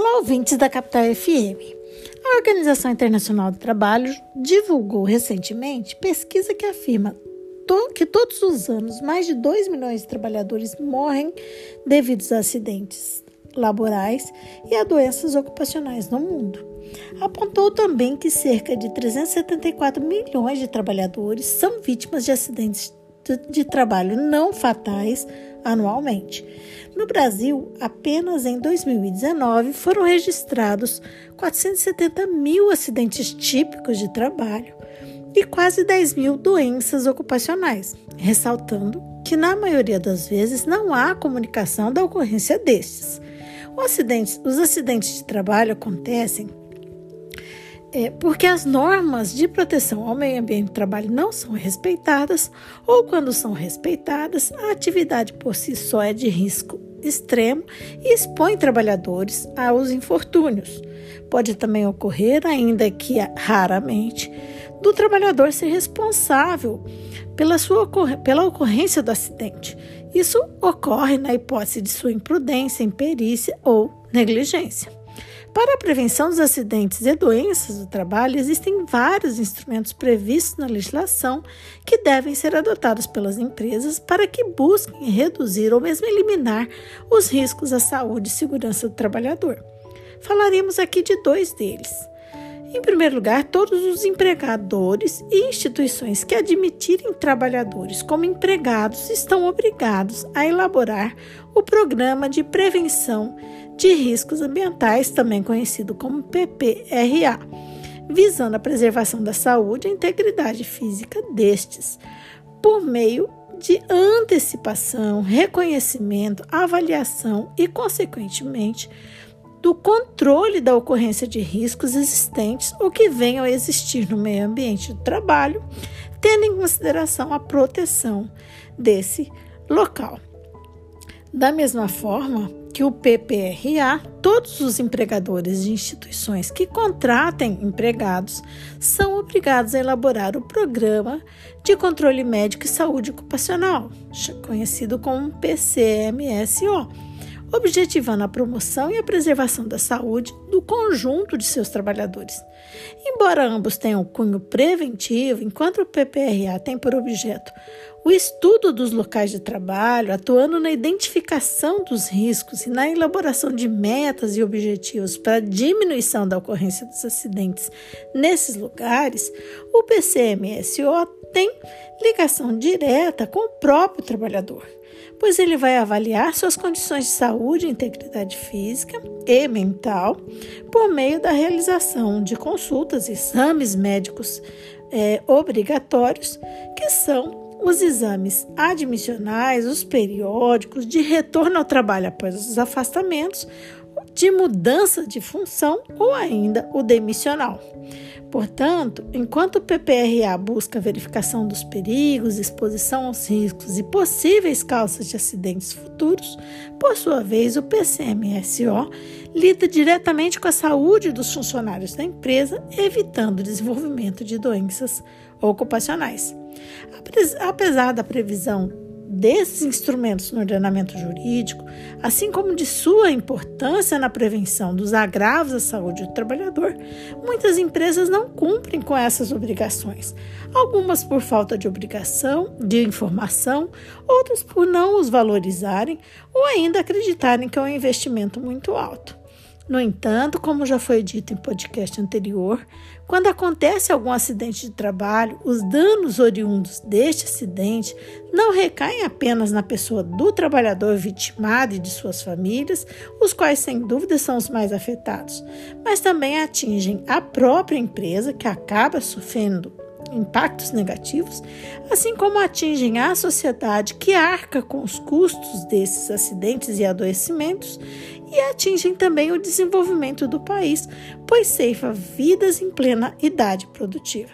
Olá, ouvintes da Capital FM. A Organização Internacional do Trabalho divulgou recentemente pesquisa que afirma que todos os anos mais de 2 milhões de trabalhadores morrem devido a acidentes laborais e a doenças ocupacionais no mundo. Apontou também que cerca de 374 milhões de trabalhadores são vítimas de acidentes de trabalho não fatais anualmente. No Brasil, apenas em 2019 foram registrados 470 mil acidentes típicos de trabalho e quase 10 mil doenças ocupacionais, ressaltando que, na maioria das vezes, não há comunicação da ocorrência destes. Acidente, os acidentes de trabalho acontecem é, porque as normas de proteção ao meio ambiente de trabalho não são respeitadas, ou quando são respeitadas, a atividade por si só é de risco extremo e expõe trabalhadores aos infortúnios. Pode também ocorrer, ainda que raramente, do trabalhador ser responsável pela, sua, pela ocorrência do acidente. Isso ocorre na hipótese de sua imprudência, imperícia ou negligência. Para a prevenção dos acidentes e doenças do trabalho, existem vários instrumentos previstos na legislação que devem ser adotados pelas empresas para que busquem reduzir ou mesmo eliminar os riscos à saúde e segurança do trabalhador. Falaremos aqui de dois deles. Em primeiro lugar, todos os empregadores e instituições que admitirem trabalhadores como empregados estão obrigados a elaborar o Programa de Prevenção de Riscos Ambientais, também conhecido como PPRA, visando a preservação da saúde e integridade física destes, por meio de antecipação, reconhecimento, avaliação e, consequentemente, do controle da ocorrência de riscos existentes ou que venham a existir no meio ambiente do trabalho, tendo em consideração a proteção desse local. Da mesma forma que o PPRA, todos os empregadores de instituições que contratem empregados são obrigados a elaborar o Programa de Controle Médico e Saúde Ocupacional, conhecido como PCMSO objetivando a promoção e a preservação da saúde do conjunto de seus trabalhadores. Embora ambos tenham cunho preventivo, enquanto o PPRA tem por objeto o estudo dos locais de trabalho, atuando na identificação dos riscos e na elaboração de metas e objetivos para diminuição da ocorrência dos acidentes nesses lugares, o PCMSO tem ligação direta com o próprio trabalhador pois ele vai avaliar suas condições de saúde integridade física e mental por meio da realização de consultas e exames médicos é, obrigatórios, que são os exames admissionais, os periódicos, de retorno ao trabalho após os afastamentos, de mudança de função ou ainda o demissional. Portanto, enquanto o PPRA busca a verificação dos perigos, exposição aos riscos e possíveis causas de acidentes futuros, por sua vez, o PCMSO lida diretamente com a saúde dos funcionários da empresa, evitando o desenvolvimento de doenças ocupacionais. Apesar da previsão desses instrumentos no ordenamento jurídico, assim como de sua importância na prevenção dos agravos à saúde do trabalhador, muitas empresas não cumprem com essas obrigações. Algumas por falta de obrigação, de informação, outras por não os valorizarem ou ainda acreditarem que é um investimento muito alto. No entanto, como já foi dito em podcast anterior, quando acontece algum acidente de trabalho, os danos oriundos deste acidente não recaem apenas na pessoa do trabalhador vitimado e de suas famílias, os quais sem dúvida são os mais afetados, mas também atingem a própria empresa que acaba sofrendo impactos negativos, assim como atingem a sociedade que arca com os custos desses acidentes e adoecimentos e atingem também o desenvolvimento do país, pois ceifa vidas em plena idade produtiva.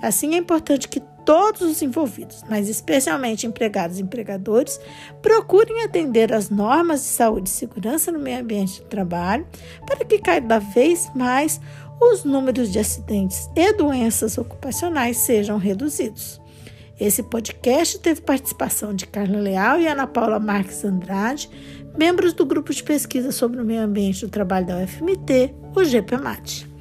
Assim, é importante que todos os envolvidos, mas especialmente empregados e empregadores, procurem atender às normas de saúde e segurança no meio ambiente de trabalho, para que cada vez mais os números de acidentes e doenças ocupacionais sejam reduzidos. Esse podcast teve participação de Carla Leal e Ana Paula Marques Andrade, membros do grupo de pesquisa sobre o meio ambiente do trabalho da UFMT, o GPMAT.